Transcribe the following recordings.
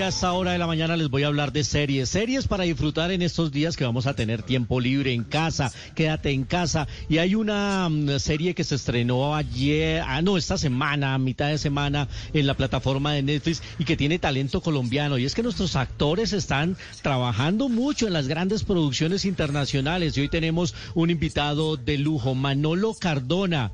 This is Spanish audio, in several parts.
A esta hora de la mañana les voy a hablar de series, series para disfrutar en estos días que vamos a tener tiempo libre en casa, quédate en casa. Y hay una mm, serie que se estrenó ayer, ah no, esta semana, a mitad de semana, en la plataforma de Netflix y que tiene talento colombiano. Y es que nuestros actores están trabajando mucho en las grandes producciones internacionales. Y hoy tenemos un invitado de lujo, Manolo Cardona,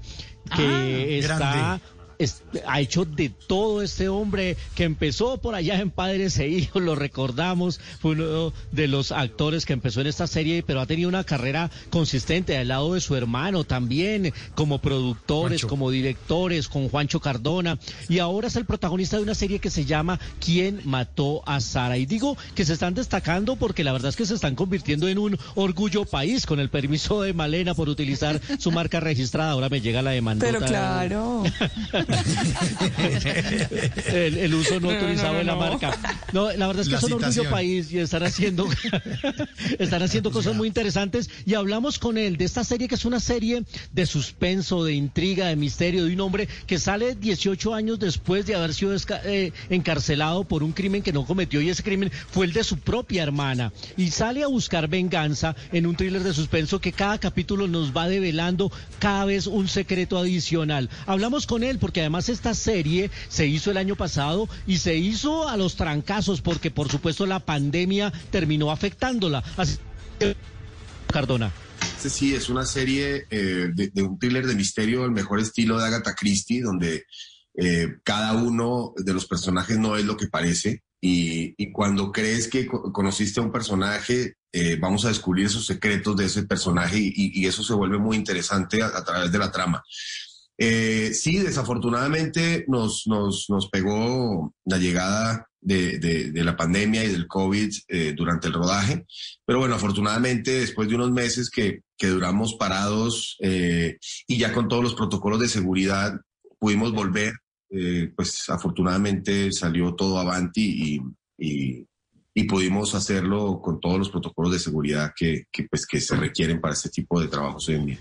que Ah, está... grande. Es- ha hecho de todo este hombre que empezó por allá en Padres e Hijos, lo recordamos, fue uno de los actores que empezó en esta serie, pero ha tenido una carrera consistente al lado de su hermano también, como productores, Juancho. como directores, con Juancho Cardona, y ahora es el protagonista de una serie que se llama ¿Quién mató a Sara? Y digo que se están destacando porque la verdad es que se están convirtiendo en un orgullo país, con el permiso de Malena por utilizar su marca registrada, ahora me llega la demanda. Pero claro. el, el uso no No, autorizado no, de la no. marca. No, la verdad es que La son orgullo citación. país y están haciendo, están haciendo cosas muy interesantes. Y hablamos con él de esta serie que es una serie de suspenso, de intriga, de misterio, de un hombre que sale 18 años después de haber sido eh, encarcelado por un crimen que no cometió y ese crimen fue el de su propia hermana. Y sale a buscar venganza en un thriller de suspenso que cada capítulo nos va develando cada vez un secreto adicional. Hablamos con él porque además esta serie se hizo el año pasado y se hizo a los trancazos porque por supuesto la pandemia terminó afectándola. Así- Cardona. Este sí es una serie eh, de, un thriller de misterio, el mejor estilo de Agatha Christie, donde eh, cada uno de los personajes no es lo que parece. Y, cuando crees que co- conociste a un personaje, eh, vamos a descubrir esos secretos de ese personaje y, eso se vuelve muy interesante a través de la trama. Eh, sí, desafortunadamente nos, nos, nos pegó la llegada de, de- de la pandemia y del COVID eh, durante el rodaje. Pero bueno, afortunadamente después de unos meses que, que duramos parados eh, y ya con todos los protocolos de seguridad pudimos volver, eh, pues afortunadamente salió todo avanti y, y, y pudimos hacerlo con todos los protocolos de seguridad que, que, pues, que se requieren para este tipo de trabajos hoy en día.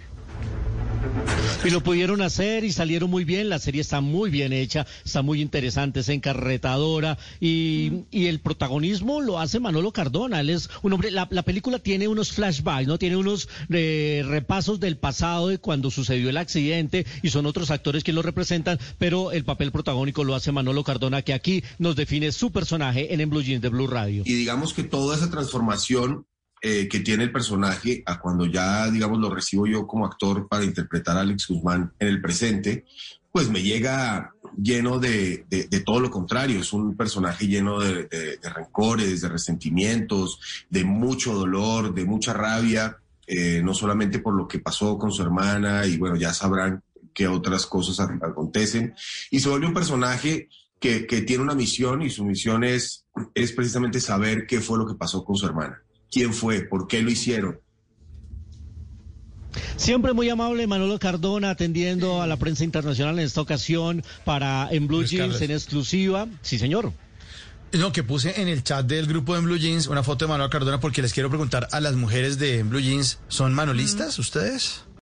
Y lo pudieron hacer y salieron muy bien. La serie está muy bien hecha, está muy interesante, es encarretadora y, y el protagonismo lo hace Manolo Cardona. Él es un hombre. La, la película tiene unos flashbacks, no tiene unos eh, repasos del pasado de cuando sucedió el accidente y son otros actores que lo representan, pero el papel protagónico lo hace Manolo Cardona, que aquí nos define su personaje en En Blue Jeans de Blue Radio. Y digamos que toda esa transformación eh, que tiene el personaje a cuando ya, digamos, lo recibo yo como actor para interpretar a Alex Guzmán en el presente, pues me llega lleno de, de- todo lo contrario. Es un personaje lleno de, de- rencores, de resentimientos, de mucho dolor, de mucha rabia, eh, no solamente por lo que pasó con su hermana y bueno, ya sabrán que otras cosas ac- acontecen. Y se vuelve un personaje que, que tiene una misión y su misión es, es precisamente saber qué fue lo que pasó con su hermana. ¿Quién fue? ¿Por qué lo hicieron? Siempre muy amable Manolo Cardona atendiendo a la prensa internacional en esta ocasión para En Blue Luis Jeans Carlos. en exclusiva. Sí, señor. No, que puse en el chat del grupo de En Blue Jeans una foto de Manuel Cardona porque les quiero preguntar a las mujeres de En Blue Jeans, ¿son manolistas ustedes?